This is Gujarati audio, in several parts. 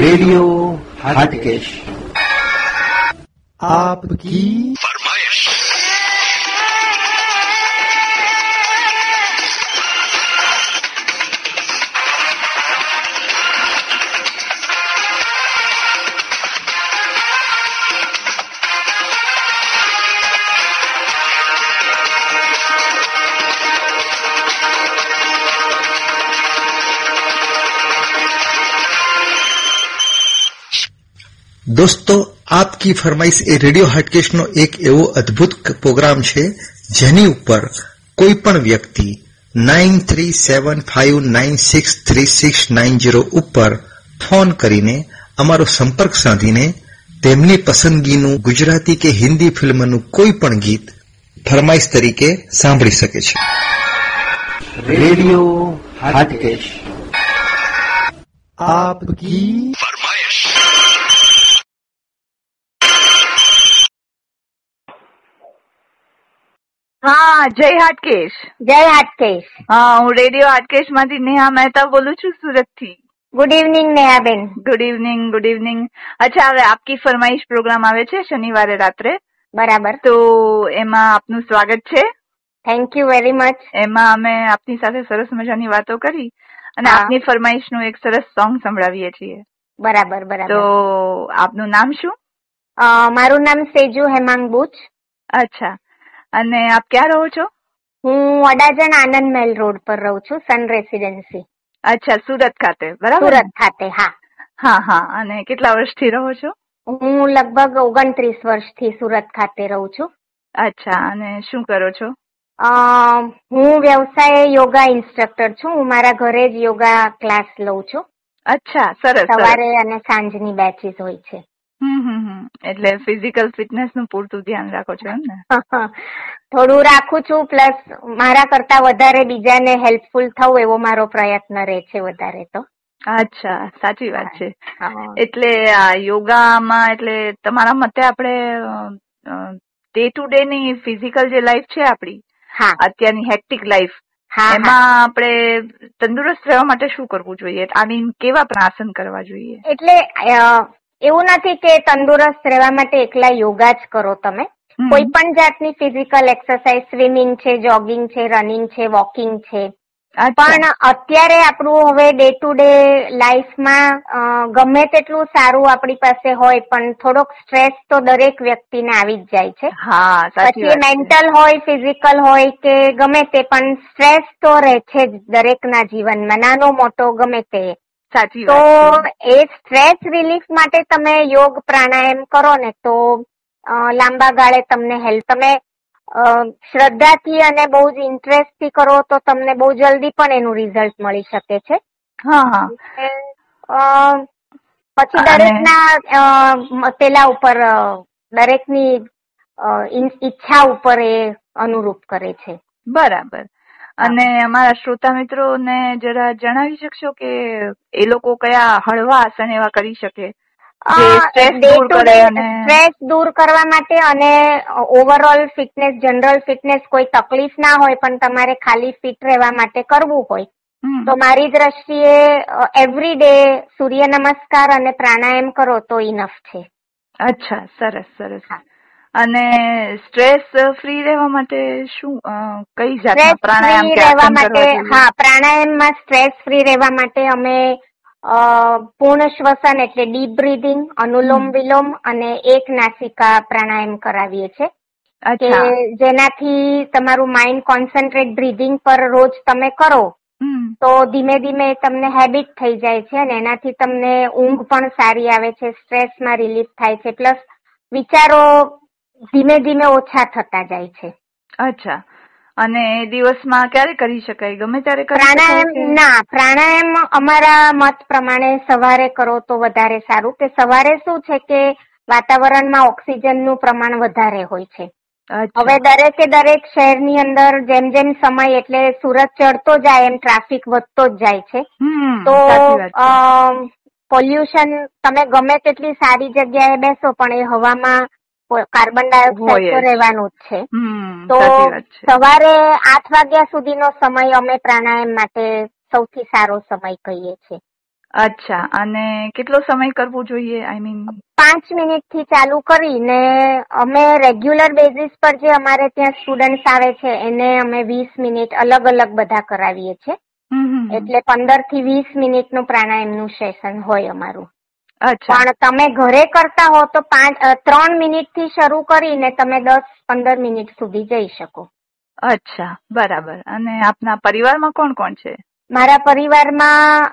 રેડિયો હાટકેશ. આપકી દોસ્તો, આપકી ફરમાઈશ એ રેડિયો હાટકેશનો એક એવો અદભુત પ્રોગ્રામ છે, જેની ઉપર કોઈ પણ વ્યક્તિ nine three seven five nine six three six nine zero ઉપર ફોન કરીને અમારો સંપર્ક સાધીને તેમની પસંદગીનું ગુજરાતી કે હિન્દી ફિલ્મનું કોઈ પણ ગીત ફરમાઈશ તરીકે સાંભળી શકે છે. રેડિયો આપકી હા જય હાટકેશ. જય હાટકેશ. હા હું રેડિયો હાટકેશમાંથી નેહા મહેતા બોલું છું સુરતથી ગુડ ઇવનિંગ નેહાબેન. ગુડ ઇવનિંગ ગુડ ઇવનિંગ અચ્છા હવે આપકી ફરમાઈશ પ્રોગ્રામ આવે છે શનિવારે રાત્રે? બરાબર. તો એમાં આપનું સ્વાગત છે. થેન્ક યુ વેરી મચ એમાં અમે આપની સાથે સરસ મજાની વાતો કરી અને આપની ફરમાઈશનું એક સરસ સોંગ સંભળાવીએ છીએ. બરાબર બરાબર. તો આપનું નામ શું? મારું નામ સેજુ હેમાંગ બુચ. અચ્છા. અને આપ ક્યાં રહો છો? હું અડાજણ આનંદ મહેલ રોડ પર રહું છું સન રેસિડેન્સી. અચ્છા સુરત ખાતે બરાબર? સુરત ખાતે હા. હા હા અને કેટલા વર્ષથી રહો છો? હું લગભગ ઓગણત્રીસ વર્ષથી સુરત ખાતે રહું છું. અચ્છા અને શું કરો છો? અ, હું વ્યવસાય યોગા ઇન્સ્ટ્રક્ટર છું હું મારા ઘરે જ યોગા ક્લાસ લઉં છું. અચ્છા સરસ. સવારે અને સાંજની બેચીસ હોય છે. એટલે ફિઝિકલ ફિટનેસનું પૂરતું ધ્યાન રાખો છો એમ ને? થોડું રાખું છું પ્લસ મારા કરતા વધારે બીજાને હેલ્પફુલ થવું એવો મારો પ્રયત્ન રહે છે વધારે તો. અચ્છા સાચી વાત છે. એટલે આ યોગામાં એટલે તમારા મતે આપણે ડે ટુ ડે ની ફિઝિકલ જે લાઈફ છે આપણી હા. અત્યારની હેક્ટિક લાઈફ. એમાં આપણે તંદુરસ્ત રહેવા માટે શું કરવું જોઈએ? આની કેવા પ્રાસન આસન કરવા જોઈએ? એટલે એવું નથી કે તંદુરસ્ત રહેવા માટે એકલા યોગા જ કરો તમે. કોઈ પણ જાતની ફિઝિકલ એક્સરસાઇઝ સ્વિમિંગ છે જોગિંગ છે રનિંગ છે વોકિંગ છે. પણ અત્યારે આપણું હવે ડે ટુ ડે લાઈફમાં ગમે તેટલું સારું આપણી પાસે હોય પણ થોડોક સ્ટ્રેસ તો દરેક વ્યક્તિને આવી જ જાય છે. પછી મેન્ટલ હોય ફિઝિકલ હોય કે ગમે તે પણ સ્ટ્રેસ તો રહે છે જ દરેકના જીવનમાં નાનો મોટો ગમે તે. સાચી તો એ સ્ટ્રેસ રિલીફ માટે તમે યોગ પ્રાણાયામ કરો ને તો લાંબા ગાળે તમને હેલ્પ તમે શ્રદ્ધાથી અને બહુ જ ઇન્ટરેસ્ટથી કરો તો તમને બહુ જલ્દી પણ એનું રિઝલ્ટ મળી શકે છે. હા હા. અ, પછી દરેકના પેલા ઉપર દરેકની ઈચ્છા ઉપર એ અનુરૂપ કરે છે. બરાબર. અને અમારા શ્રોતા મિત્રોને જરા જણાવી શકશો કે એ લોકો કયા હળવા આસન એવા કરી શકે? સ્ટ્રેસ દૂર કરવા માટે અને ઓવરઓલ ફિટનેસ જનરલ ફિટનેસ કોઈ તકલીફ ના હોય પણ તમારે ખાલી ફિટ રહેવા માટે કરવું હોય. તો મારી દ્રષ્ટિએ એવરી ડે સૂર્ય નમસ્કાર અને પ્રાણાયામ કરો તો ઇનફ છે. અચ્છા સરસ સરસ. અને સ્ટ્રેસ ફ્રી રહેવા માટે શું કઈ જાતના પ્રાણાયામ કે રહેવા માટે હા પ્રાણાયામમાં સ્ટ્રેસ ફ્રી રહેવા માટે અમે પૂર્ણ શ્વસન એટલે ડીપ બ્રીધિંગ અનુલોમ વિલોમ અને એક નાસિકા પ્રાણાયામ કરાવીએ છીએ કે જેનાથી તમારું માઇન્ડ કોન્સન્ટ્રેટ બ્રીધિંગ પર રોજ તમે કરો. તો ધીમે ધીમે તમને હેબિટ થઈ જાય છે અને એનાથી તમને ઊંઘ પણ સારી આવે છે સ્ટ્રેસમાં રિલીફ થાય છે. પ્લસ વિચારો ધીમે ધીમે ઓછા થતા જાય છે. અચ્છા. અને દિવસમાં ક્યારે કરી શકાય? ગમે ત્યારે પ્રાણાયામ ના પ્રાણાયામ અમારા મત પ્રમાણે સવારે કરો તો વધારે સારું. કે સવારે શું છે કે વાતાવરણમાં ઓક્સિજનનું પ્રમાણ વધારે હોય છે. હવે દરેકે દરેક શહેરની અંદર જેમ જેમ સમય એટલે સુરત ચડતો જાય એમ ટ્રાફિક વધતો જ જાય છે. તો પોલ્યુશન તમે ગમે તેટલી સારી જગ્યાએ બેસો પણ એ હવામાં કાર્બન ડાયોક્સાઇડ તો રહેવાનું જ છે. તો સવારે આઠ વાગ્યા સુધીનો સમય અમે પ્રાણાયામ માટે સૌથી સારો સમય કહીએ છીએ. અચ્છા અને કેટલો સમય કરવો જોઈએ? આઈ મીન પાંચ મિનિટથી ચાલુ કરીને અમે રેગ્યુલર બેઝિસ પર જે અમારે ત્યાં સ્ટુડન્ટ્સ આવે છે એને અમે વીસ મિનિટ અલગ અલગ બધા કરાવીએ છીએ. એટલે પંદરથી વીસ મિનિટનું પ્રાણાયામનું સેશન હોય અમારું. પણ તમે ઘરે કરતા હો તો પાંચ ત્રણ મિનિટથી શરૂ કરીને તમે દસ પંદર મિનિટ સુધી જઈ શકો. અચ્છા બરાબર. અને આપના પરિવારમાં કોણ કોણ છે? મારા પરિવારમાં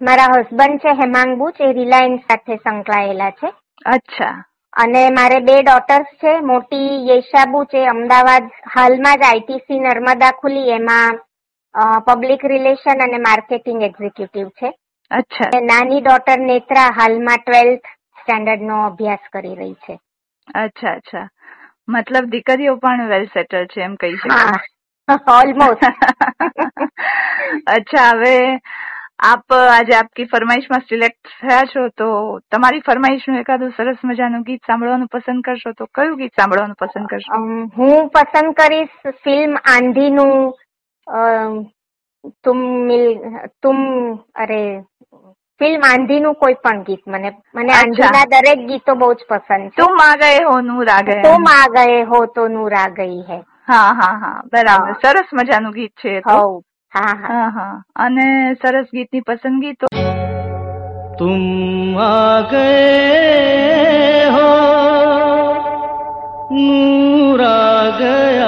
મારા હસબન્ડ છે હેમાંગ બુચ એ રિલાયન્સ સાથે સંકળાયેલા છે. અચ્છા. અને મારે બે ડોટર્સ છે મોટી યેશાબુ છે અમદાવાદ હાલમાં જ આઈટીસી નર્મદા ખુલી એમાં પબ્લિક રિલેશન અને માર્કેટિંગ એક્ઝિક્યુટિવ છે. અચ્છા. નાની ડોટર નેત્રા હાલમાં ટ્વેલ્થ સ્ટેન્ડર્ડ નો અભ્યાસ કરી રહી છે. અચ્છા અચ્છા. મતલબ દીકરીઓ પણ વેલ સેટલ છે એમ કહી શકાય. ઓલમોસ્ટ અચ્છા હવે આપ આજે આપકી ફરમાઈશમાં સિલેક્ટ થયા છો તો તમારી ફરમાઈશનું એકાદું સરસ મજાનું ગીત સાંભળવાનું પસંદ કરશો તો કયું ગીત સાંભળવાનું પસંદ કરશો? હું પસંદ કરીશ ફિલ્મ આંધીનું તુમ મિલ તુમ અરે ફિલ્મ આંધીનું કોઈ પણ ગીત. મને મને આંધીના દરેક ગીતો બહુ જ પસંદ છે. તું માં ગયે હો નું રાગ તું માં ગયે હો તો નું રાગ ગઈ હે. હા હા હા. બરાબર. સરસ મજાનું ગીત છે હા હા. હા અને સરસ ગીતની પસંદગી તો તુમ આ ગયે હો નું રાગ ગયા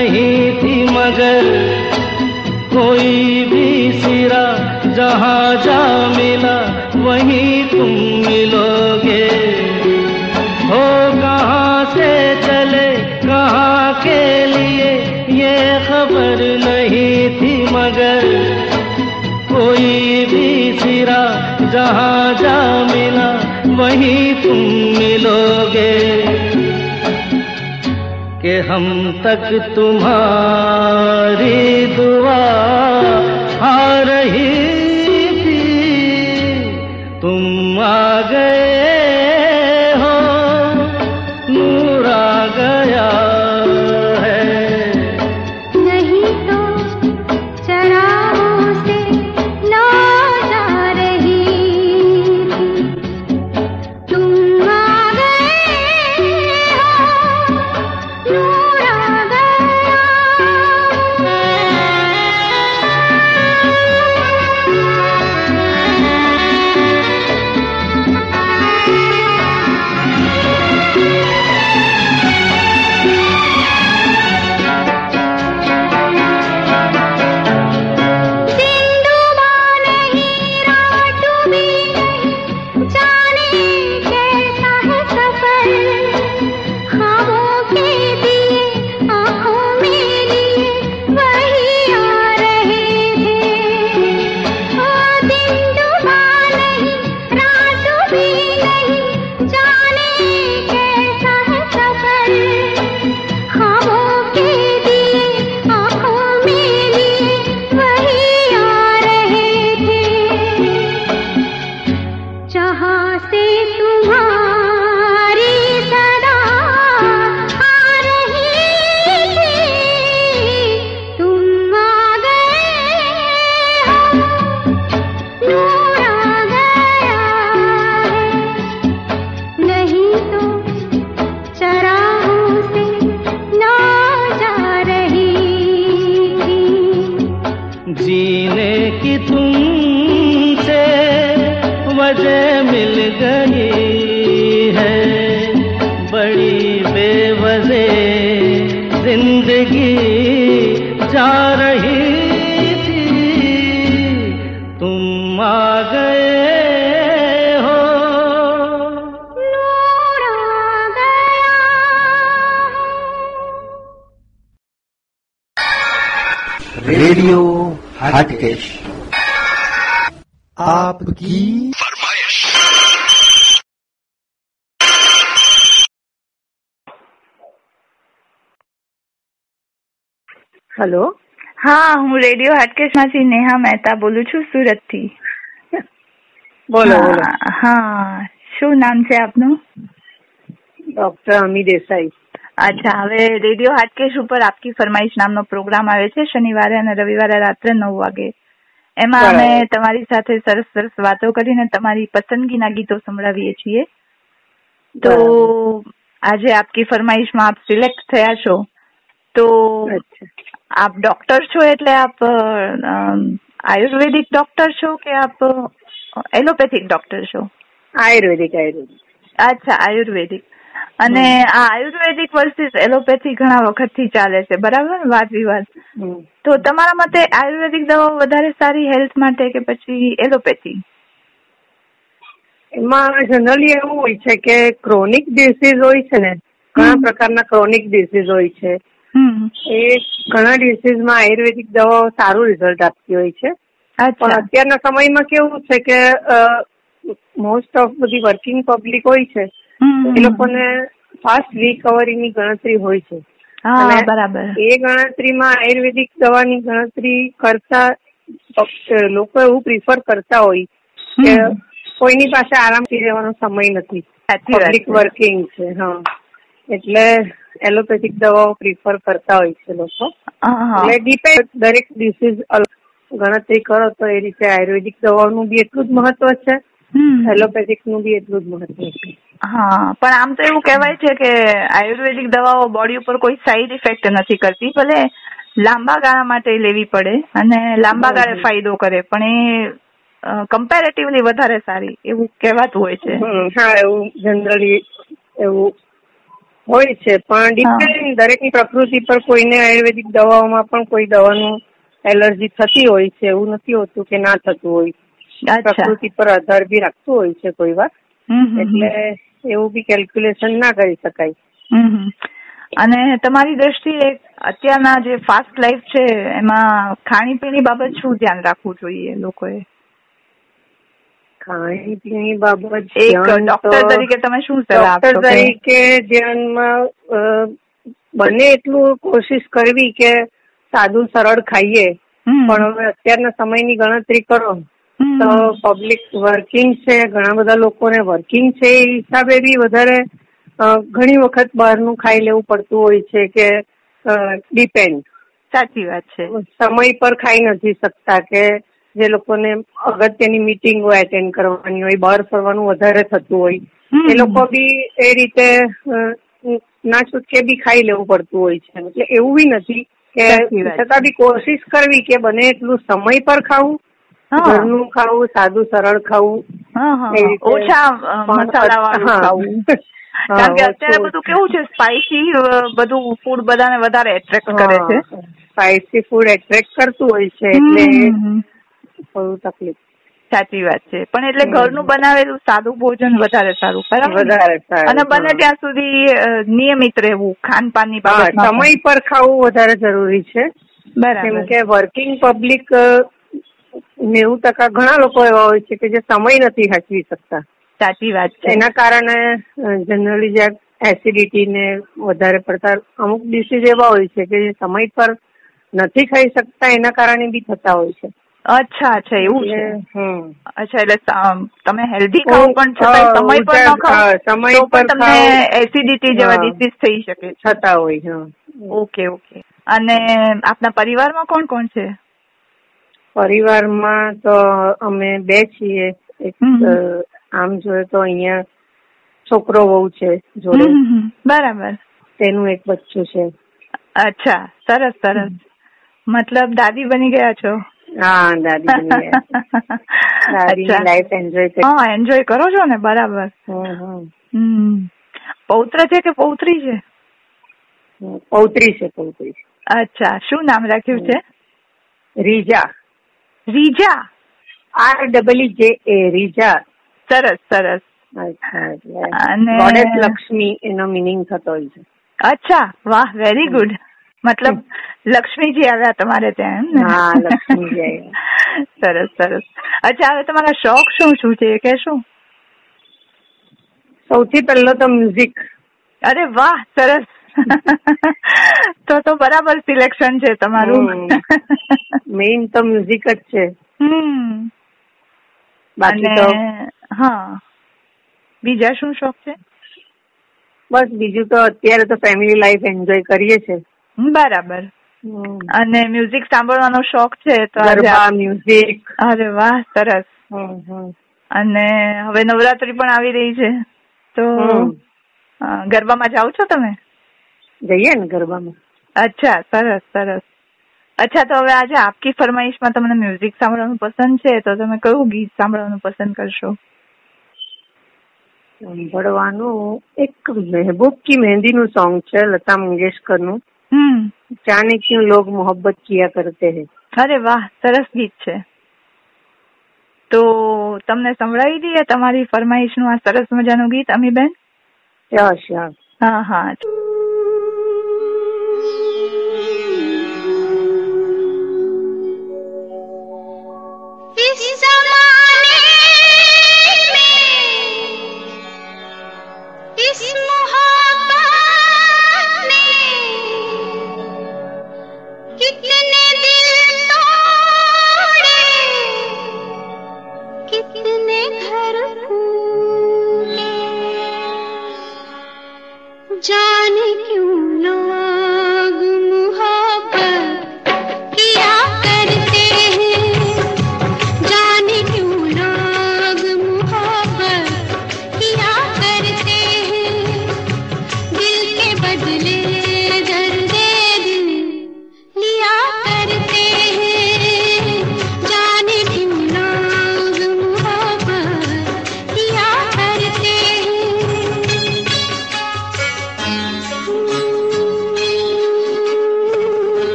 जहाँ जा मिला, वहीं तुम मिलोगे। हो कहाँ से चले, कहाँ के लिए, ये खबर नहीं थी मगर। कोई भी सिरा जहाँ जा मिला, वहीं तुम मिलोगे। कि हम तक तुम्हारी दुआ आ அழகன હેલો? હા હું રેડિયો હાટકેશમાંથી નેહા મહેતા બોલું છું સુરતથી બોલો બોલો. હા શું નામ છે આપનું? ડોક્ટર અમી દેસાઈ. અચ્છા હવે રેડિયો હાટકેશ ઉપર આપકી ફરમાઈશ નામનો પ્રોગ્રામ આવે છે શનિવારે અને રવિવારે રાત્રે નવ વાગે. એમાં અમે તમારી સાથે સરસ સરસ વાતો કરીને તમારી પસંદગીના ગીતો સંભળાવીએ છીએ. તો આજે આપકી ફરમાઈશમાં આપ સિલેક્ટ થયા છો. તો આપ ડોક્ટર છો એટલે આપ આયુર્વેદિક ડોક્ટર છો કે આપ એલોપેથિક ડોક્ટર છો? આયુર્વેદિક આયુર્વેદિક. અચ્છા આયુર્વેદિક. અને આ આયુર્વેદિક વર્સિસ એલોપેથી ઘણા વખતથી ચાલે છે. બરાબર? વાદ વિવાદ તો તમારા મતે આયુર્વેદિક દવાઓ વધારે સારી હેલ્થ માટે કે પછી એલોપેથી એમાં જનરલી એવું હોય છે કે ક્રોનિક ડિસીઝ હોય છે ને ઘણા પ્રકારના ક્રોનિક ડિસીઝ હોય છે. એ ઘણા ડિસીઝમાં આયુર્વેદિક દવાઓ સારું રિઝલ્ટ આપતી હોય છે. પણ અત્યારના સમયમાં કેવું છે કે મોસ્ટ ઓફ બધી વર્કિંગ પબ્લિક હોય છે. એ લોકોને ફાસ્ટ રિકવરીની ગણતરી હોય છે. બરાબર. એ ગણતરીમાં આયુર્વેદિક દવાની ગણતરી કરતા લોકો એવું પ્રિફર કરતા હોય કે કોઈની પાસે આરામથી રહેવાનો સમય નથી. પબ્લિક વર્કિંગ છે હા. એટલે એલોપેથિક દવાઓ પ્રિફર કરતા હોય છે લોકો. એટલે ડિપેન્ડ દરેક ડિસીઝ ગણતરી કરો તો એ રીતે આયુર્વેદિક દવાઓનું બી એટલું જ મહત્વ છે. એલોપેથિકનું બી એટલું જ મહત્વ છે. હા પણ આમ તો એવું કહેવાય છે કે આયુર્વેદિક દવાઓ બોડી ઉપર કોઈ સાઈડ ઇફેક્ટ નથી કરતી. ભલે લાંબા ગાળા માટે લેવી પડે અને લાંબા ગાળે ફાયદો કરે પણ એ કમ્પેરેટિવલી વધારે સારી એવું કહેવાતું હોય છે. હા એવું જનરલી એવું હોય છે પણ ડિપેન્ડ દરેકની પ્રકૃતિ પર કોઈને આયુર્વેદિક દવાઓમાં પણ કોઈ દવાનું એલર્જી થતી હોય છે એવું નથી હોતું કે ના થતું હોય. પ્રકૃતિ પર આધાર બી રાખતું હોય છે કોઈ વાર. એટલે એવું બી કેલ્ક્યુલેશન ના કરી શકાય. અને તમારી દ્રષ્ટિએ અત્યારના જે ફાસ્ટ લાઈફ છે એમાં ખાણીપીણી બાબત શું ધ્યાન રાખવું જોઈએ લોકોએ? ખાણી બાબત એક ડોક્ટર તરીકે તમે શું સલાહ ડોક્ટર આપશો તરીકે ધ્યાનમાં બને એટલું કોશિશ કરવી કે સાદું સરળ ખાઈએ. પણ હવે અત્યારના સમયની ગણતરી કરો. તો પબ્લિક વર્કિંગ છે ઘણા બધા લોકોને વર્કિંગ છે એ હિસાબે બી વધારે ઘણી વખત બહારનું ખાઈ લેવું પડતું હોય છે કે ડિપેન્ડ સાચી વાત છે. સમય પર ખાઈ નથી શકતા કે જે લોકોને અગત્યની મિટિંગ હોય એટેન્ડ કરવાની હોય બહાર ફરવાનું વધારે થતું હોય એ લોકો બી એ રીતે ના છૂટકે બી ખાઈ લેવું પડતું હોય છે. એટલે એવું બી નથી કે. છતાં બી કોશિશ કરવી કે બને એટલું સમય પર ખાવું ઘરનું ખાવું સાદું સરળ ખાવું ઓછા મસાલા ખાવું. કારણ કે અત્યારે બધું કેવું છે સ્પાઇસી બધું ફૂડ બધાને વધારે એટ્રેક્ટ કરે છે. સ્પાઇસી ફૂડ એટ્રેક્ટ કરતું હોય છે એટલે. થોડું તકલીફ. સાચી વાત છે. પણ એટલે ઘરનું બનાવેલું સાદું ભોજન વધારે સારું વધારે અને બને ત્યાં સુધી નિયમિત રહેવું ખાનપાનની હા સમય પર ખાવું વધારે જરૂરી છે. બરાબર. કે વર્કિંગ પબ્લિક નેવું ટકા ઘણા લોકો એવા હોય છે કે જે સમય નથી હાચવી શકતા. સાચી વાત છે. એના કારણે જનરલી જે એસિડિટી ને વધારે પડતા અમુક ડિસીઝ એવા હોય છે કે જે સમય પર નથી ખાઈ શકતા એના કારણે બી થતા હોય છે. અચ્છા અચ્છા એવું છે. અચ્છા એટલે તમે હેલ્ધી ખાઓ પણ છતાં સમય પર ન ખાઓ સમય પર તમને એસિડિટી જેવા. ડિસીઝ થઈ શકે થતા હોય ઓકે ઓકે. અને આપના પરિવારમાં કોણ કોણ છે? પરિવારમાં તો અમે બે છીએ. એક આમ જોઈએ તો અહીંયા છોકરો બહુ છે જોડે. બરાબર. તેનું એક બચ્ચું છે. અચ્છા સરસ સરસ. મતલબ દાદી બની ગયા છો? હા દાદી દાદીની લાઈફ એન્જોય કરી. હા એન્જોય કરો છો ને બરાબર. હમ, પૌત્ર છે કે પૌત્રી છે? પૌત્રી છે પૌત્રી અચ્છા શું નામ રાખ્યું છે? રીજા રીજા આર ડબલ જે એ રીજા સરસ સરસ. અને- ગોડેસ લક્ષ્મી એનો મિનિંગ થતો હોય છે. અચ્છા વાહ વેરી ગુડ મતલબ લક્ષ્મીજી આવ્યા તમારે ત્યાં એમ ને? લક્ષ્મીજી સરસ સરસ. અચ્છા હવે તમારા શોખ શું શું છે એ શું સૌથી પહેલો તો મ્યુઝિક. અરે વાહ સરસ. તો તો બરાબર સિલેક્શન છે તમારું. મેઇન તો મ્યુઝિક જ છે. બાકી તો હા. બીજા શું શોખ છે? બસ બીજું તો અત્યારે તો ફેમિલી લાઈફ એન્જોય કરીએ છે બરાબર. અને મ્યુઝિક સાંભળવાનો શોખ છે તો મ્યુઝિક અરે વાહ સરસ. અને હવે નવરાત્રી પણ આવી રહી છે. તો ગરબામાં જાઓ છો તમે? જઈએ ને ગરબામાં. અચ્છા સરસ સરસ. અચ્છા તો હવે આજે આપકી ફરમાઈશમાં તમને મ્યુઝિક સાંભળવાનું પસંદ છે તો તમે કયું ગીત સાંભળવાનું પસંદ કરશો? સાંભળવાનું એક મહેબૂબ કી મહેંદી નું સોંગ છે લતા મંગેશકર નું હમ જાને ક્યું લોગ મોહબ્બત કિયા કરતે હૈ અરે વાહ સરસ ગીત છે તો તમને સંભળાવી દઈએ તમારી ફરમાઈશનું આ સરસ મજાનું ગીત અમીબેન શ્યોર શ્યોર હા હા इस जमाने